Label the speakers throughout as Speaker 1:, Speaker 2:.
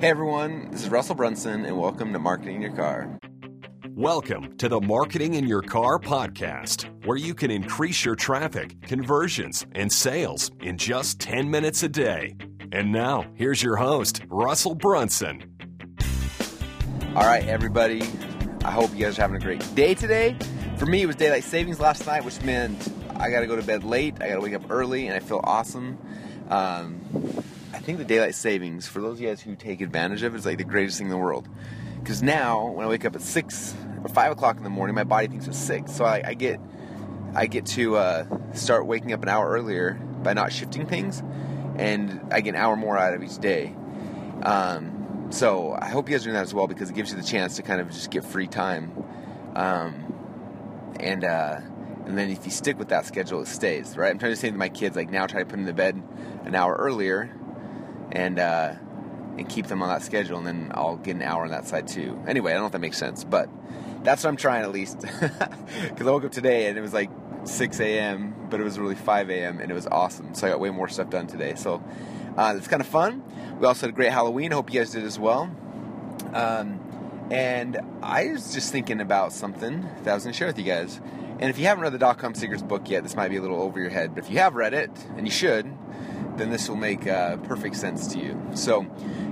Speaker 1: Hey everyone, this is Russell Brunson, and welcome to Marketing Your Car.
Speaker 2: Welcome to the Marketing in Your Car podcast, where you can increase your traffic, conversions, and sales in just 10 minutes a day. And now, here's your host, Russell Brunson.
Speaker 1: All right, everybody, I hope you guys are having a great day today. For me, it was daylight savings last night, which meant I got to go to bed late, I got to wake up early, and I feel awesome. Um, I think the daylight savings, for those of you guys who take advantage of it, is like the greatest thing in the world. Because now, when I wake up at six or five o'clock in the morning, my body thinks it's six, so I, I get I get to uh, start waking up an hour earlier by not shifting things, and I get an hour more out of each day. Um, so I hope you guys are doing that as well because it gives you the chance to kind of just get free time, um, and uh, and then if you stick with that schedule, it stays. Right? I'm trying to say to my kids like now try to put them to bed an hour earlier, and uh, and keep them on that schedule, and then I'll get an hour on that side too. Anyway, I don't know if that makes sense, but that's what I'm trying at least. Because I woke up today and it was like 6 a.m., but it was really 5 a.m. and it was awesome. So I got way more stuff done today. So uh, it's kind of fun. We also had a great Halloween. Hope you guys did as well. Um, and I was just thinking about something that I was going to share with you guys. And if you haven't read the Dot Com Secrets book yet, this might be a little over your head. But if you have read it, and you should, then this will make uh, perfect sense to you. So,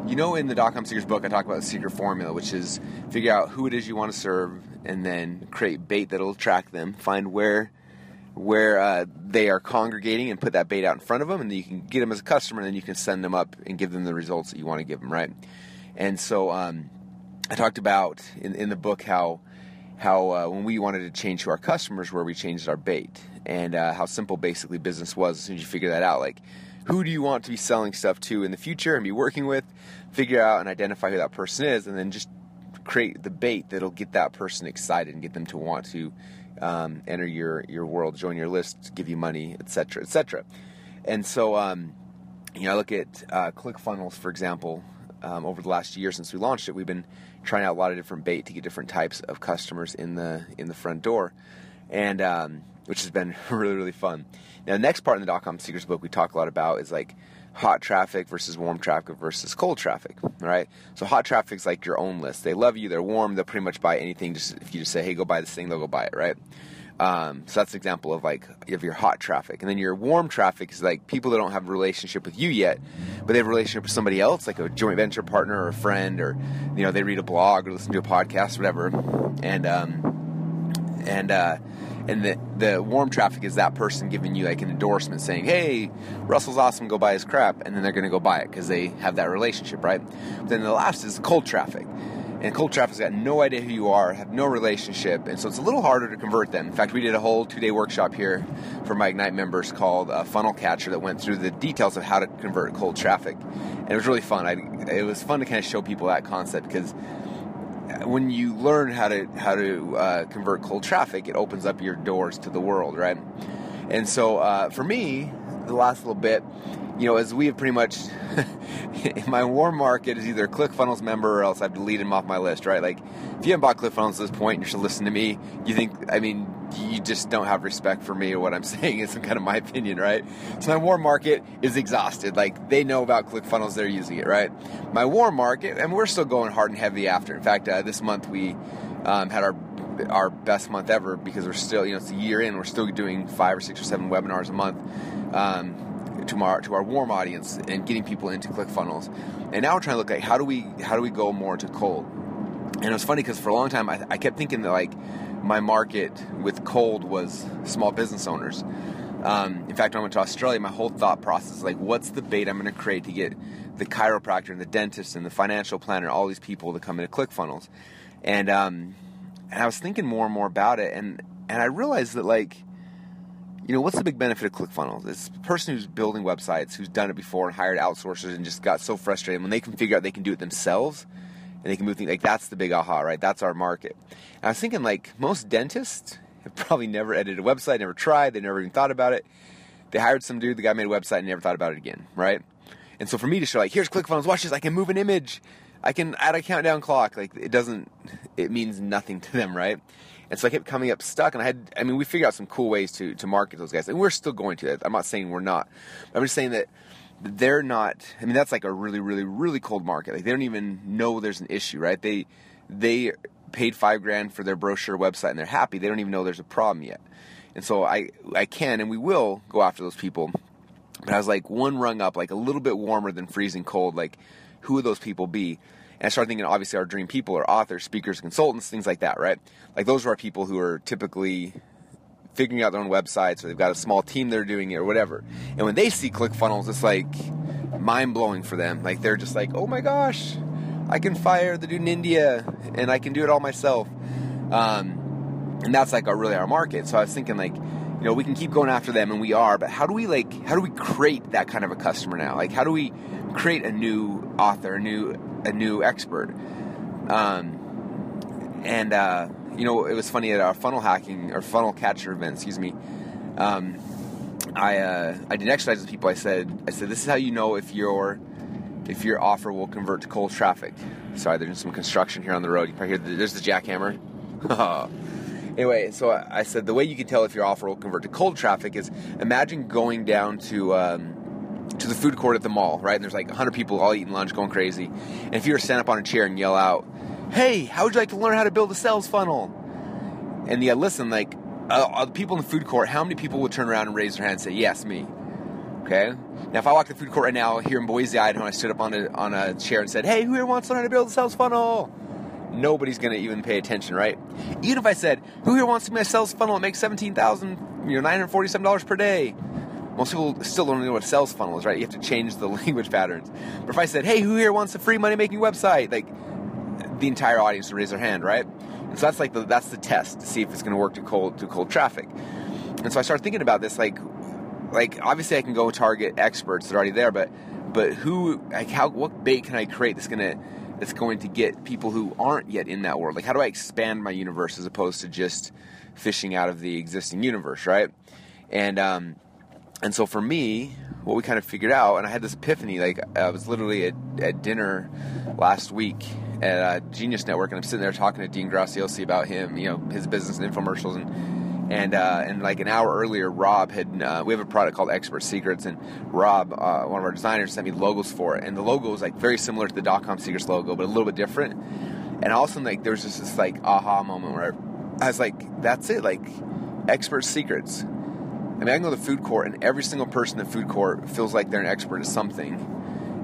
Speaker 1: you know, in the Dot Com Secrets book, I talk about the secret formula, which is figure out who it is you want to serve, and then create bait that'll attract them. Find where where uh, they are congregating and put that bait out in front of them, and then you can get them as a customer, and then you can send them up and give them the results that you want to give them, right? And so um, I talked about in, in the book how how uh, when we wanted to change to our customers, where we changed our bait, and uh, how simple basically business was as soon as you figure that out, like who do you want to be selling stuff to in the future and be working with, figure out and identify who that person is, and then just create the bait that'll get that person excited and get them to want to um, enter your your world, join your list, give you money, etc., etc. And so, um, you know, I look at uh, ClickFunnels, for example. Um, over the last year since we launched it, we've been trying out a lot of different bait to get different types of customers in the in the front door, and um, which has been really really fun. Now, the next part in the dot com secrets book we talk a lot about is like hot traffic versus warm traffic versus cold traffic, right? So hot traffic is like your own list. They love you, they're warm, they'll pretty much buy anything. Just if you just say, "Hey, go buy this thing," they'll go buy it, right? Um, so that's an example of like of your hot traffic, and then your warm traffic is like people that don't have a relationship with you yet, but they have a relationship with somebody else, like a joint venture partner or a friend, or you know they read a blog or listen to a podcast, or whatever, and um, and uh, and the the warm traffic is that person giving you like an endorsement saying, "Hey, Russell's awesome, go buy his crap," and then they're going to go buy it because they have that relationship, right? But then the last is cold traffic and cold traffic's got no idea who you are, have no relationship, and so it's a little harder to convert them. In fact, we did a whole two-day workshop here for my Ignite members called uh, Funnel Catcher that went through the details of how to convert cold traffic, and it was really fun. I, it was fun to kind of show people that concept because when you learn how to how to uh, convert cold traffic, it opens up your doors to the world, right? And so uh, for me, the last little bit, you know, as we have pretty much, my warm market is either ClickFunnels member or else I've deleted them off my list, right? Like, if you haven't bought ClickFunnels at this point you should listen to me, you think, I mean, you just don't have respect for me or what I'm saying. It's kind of my opinion, right? So my warm market is exhausted. Like, they know about ClickFunnels, they're using it, right? My warm market, and we're still going hard and heavy after. In fact, uh, this month we um, had our our best month ever because we're still, you know, it's a year in, we're still doing five or six or seven webinars a month. Um, to our to our warm audience and getting people into ClickFunnels. And now we're trying to look at how do we how do we go more to cold. And it was funny because for a long time I, I kept thinking that like my market with cold was small business owners. Um, in fact, when I went to Australia, my whole thought process like, what's the bait I'm going to create to get the chiropractor and the dentist and the financial planner, all these people to come into ClickFunnels, and um, and I was thinking more and more about it, and and I realized that like you know, what's the big benefit of ClickFunnels? It's the person who's building websites, who's done it before and hired outsourcers and just got so frustrated when they can figure out they can do it themselves and they can move things like that's the big aha, right? That's our market. And I was thinking like most dentists have probably never edited a website, never tried, they never even thought about it. They hired some dude, the guy made a website and never thought about it again, right? And so for me to show like, here's ClickFunnels, watch this, I can move an image, I can add a countdown clock, like it doesn't, it means nothing to them, right? And so I kept coming up stuck, and I had, I mean, we figured out some cool ways to, to market those guys, and we're still going to. That. I'm not saying we're not. I'm just saying that they're not. I mean, that's like a really, really, really cold market. Like they don't even know there's an issue, right? They they paid five grand for their brochure website and they're happy. They don't even know there's a problem yet. And so I I can and we will go after those people. But I was like one rung up, like a little bit warmer than freezing cold. Like, who would those people be? And I started thinking, obviously, our dream people are authors, speakers, consultants, things like that, right? Like those are our people who are typically figuring out their own websites or they've got a small team that are doing it or whatever. And when they see ClickFunnels, it's like mind blowing for them. Like they're just like, oh my gosh, I can fire the dude in India and I can do it all myself. Um, and that's like our really our market. So I was thinking like, you know, we can keep going after them and we are, but how do we like, how do we create that kind of a customer now? Like, how do we create a new author, a new, a new expert? Um, and, uh, you know, it was funny at our funnel hacking or funnel catcher event, excuse me. Um, I uh, I did exercise with people. I said I said this is how you know if your if your offer will convert to cold traffic. Sorry, there's some construction here on the road. You probably hear the, there's the jackhammer. anyway, so I said the way you can tell if your offer will convert to cold traffic is imagine going down to um, to the food court at the mall, right? And there's like 100 people all eating lunch, going crazy. And if you were stand up on a chair and yell out, hey, how would you like to learn how to build a sales funnel? And yeah, listen, like, uh, the people in the food court, how many people would turn around and raise their hand and say, yes, me? Okay? Now, if I walk the food court right now here in Boise, Idaho, and I stood up on a, on a chair and said, hey, who here wants to learn how to build a sales funnel? Nobody's going to even pay attention, right? Even if I said, who here wants to be a sales funnel that makes 17,000, you know, $947 per day? Most people still don't know what a sales funnel is, right? You have to change the language patterns. But if I said, hey, who here wants a free money making website? Like, the entire audience to raise their hand, right? And so that's like the, that's the test to see if it's going to work to cold to cold traffic. And so I started thinking about this, like, like obviously I can go target experts that are already there, but but who, like, how, what bait can I create that's gonna that's going to get people who aren't yet in that world? Like, how do I expand my universe as opposed to just fishing out of the existing universe, right? And um, and so for me, what we kind of figured out, and I had this epiphany. Like I was literally at, at dinner last week at uh, Genius Network, and I'm sitting there talking to Dean Graziosi about him, you know, his business and infomercials, and and uh, and like an hour earlier, Rob had uh, we have a product called Expert Secrets, and Rob, uh, one of our designers, sent me logos for it, and the logo was like very similar to the Dot Com Secrets logo, but a little bit different. And all of a sudden, like there was just this like aha moment where I was like, that's it, like Expert Secrets. I mean, I can go to the food court, and every single person in the food court feels like they're an expert at something.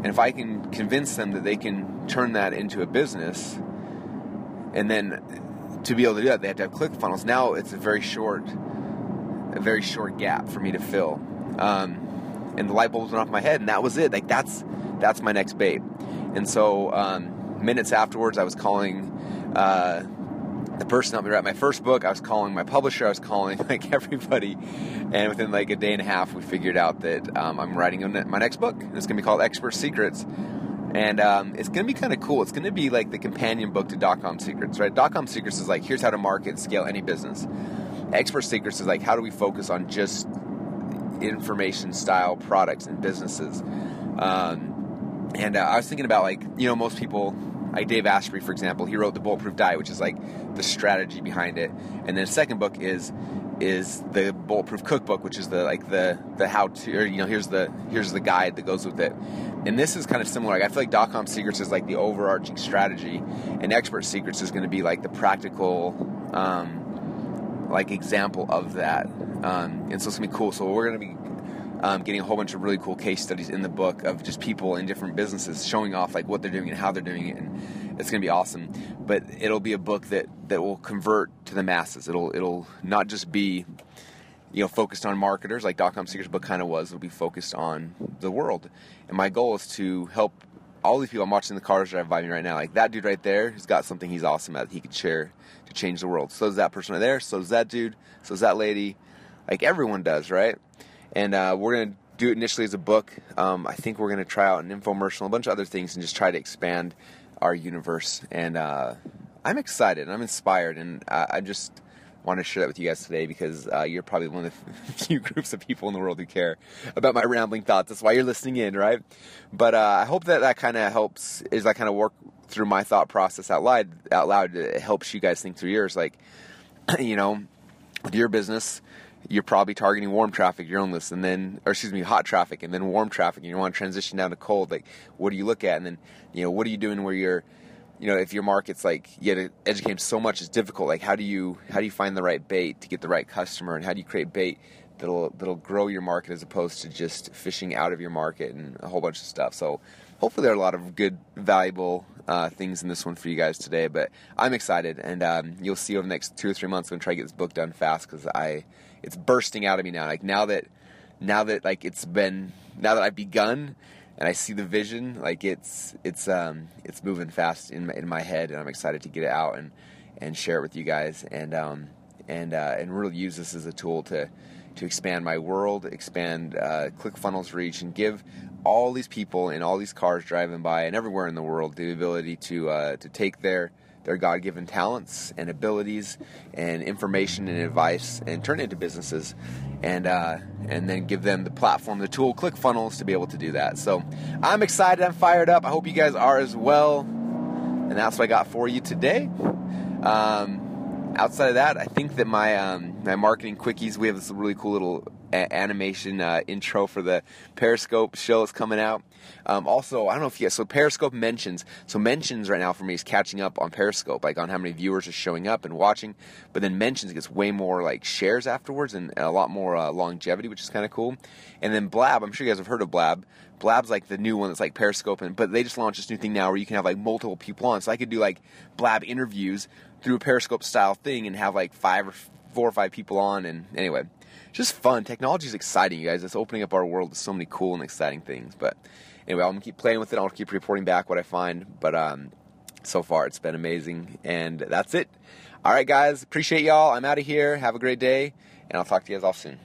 Speaker 1: And if I can convince them that they can turn that into a business, and then to be able to do that, they have to have ClickFunnels. Now it's a very short, a very short gap for me to fill. Um, and the light bulbs went off my head, and that was it. Like that's that's my next bait. And so um, minutes afterwards, I was calling. Uh, the person helped me write my first book. I was calling my publisher. I was calling like everybody, and within like a day and a half, we figured out that um, I'm writing my next book. It's going to be called Expert Secrets, and um, it's going to be kind of cool. It's going to be like the companion book to Dotcom Secrets, right? Dotcom Secrets is like here's how to market and scale any business. Expert Secrets is like how do we focus on just information style products and businesses. Um, and uh, I was thinking about like you know most people like Dave Asprey, for example, he wrote the Bulletproof Diet, which is like the strategy behind it. And then the second book is is the Bulletproof Cookbook, which is the like the the how to or, you know here's the here's the guide that goes with it. And this is kind of similar. Like I feel like Dotcom Secrets is like the overarching strategy, and Expert Secrets is going to be like the practical. Um, like example of that, um, and so it's gonna be cool. So we're gonna be um, getting a whole bunch of really cool case studies in the book of just people in different businesses showing off like what they're doing and how they're doing it, and it's going to be awesome. But it'll be a book that that will convert to the masses. It'll it'll not just be you know focused on marketers like Dotcom Secrets book kind of was. It'll be focused on the world, and my goal is to help all these people I'm watching the cars drive by me right now. Like that dude right there, who's got something he's awesome at. He could share to change the world. So does that person right there. So does that dude. So does that lady. Like everyone does, right? And uh, we're going to do it initially as a book. Um, I think we're going to try out an infomercial, a bunch of other things, and just try to expand our universe. And uh, I'm excited. And I'm inspired, and I, I, just want to share that with you guys today because uh, you're probably one of the few groups of people in the world who care about my rambling thoughts. That's why you're listening in, right? But uh, I hope that that kind of helps. Is I kind of work through my thought process out loud. Out loud, it helps you guys think through yours. Like, you know, with your business you're probably targeting warm traffic, your own list, and then, or excuse me, hot traffic, and then warm traffic, and you want to transition down to cold. Like, what do you look at? And then, you know, what are you doing where you're, you know, if your market's like you have to educate so much, it's difficult. Like, how do you how do you find the right bait to get the right customer, and how do you create bait that'll that'll grow your market as opposed to just fishing out of your market and a whole bunch of stuff. So, hopefully, there are a lot of good, valuable uh, things in this one for you guys today. But I'm excited, and um, you'll see over the next two or three months. I'm gonna try to get this book done fast because I it's bursting out of me now. Like now that now that like it's been now that I've begun and I see the vision, like it's it's um it's moving fast in my, in my head, and I'm excited to get it out and and share it with you guys, and um and uh, and really use this as a tool to to expand my world, expand uh, ClickFunnels reach, and give all these people in all these cars driving by and everywhere in the world the ability to uh, to take their their God given talents and abilities and information and advice and turn it into businesses and uh, and then give them the platform, the tool, ClickFunnels to be able to do that. So I'm excited, I'm fired up. I hope you guys are as well. And that's what I got for you today. Um, outside of that, I think that my um, my marketing quickies, we have this really cool little a- animation uh, intro for the Periscope show that's coming out. Um, also, I don't know if you guys, so Periscope mentions, so mentions right now for me is catching up on Periscope, like on how many viewers are showing up and watching, but then mentions gets way more like shares afterwards and a lot more uh, longevity, which is kind of cool. And then Blab, I'm sure you guys have heard of Blab. Blab's like the new one that's like Periscope, and, but they just launched this new thing now where you can have like multiple people on. So I could do like Blab interviews through a Periscope style thing and have like five or four or five people on. And anyway, just fun. Technology is exciting, you guys. It's opening up our world to so many cool and exciting things. But anyway, I'm gonna keep playing with it. I'll keep reporting back what I find. But um, so far, it's been amazing, and that's it. All right, guys. Appreciate y'all. I'm out of here. Have a great day, and I'll talk to you guys all soon.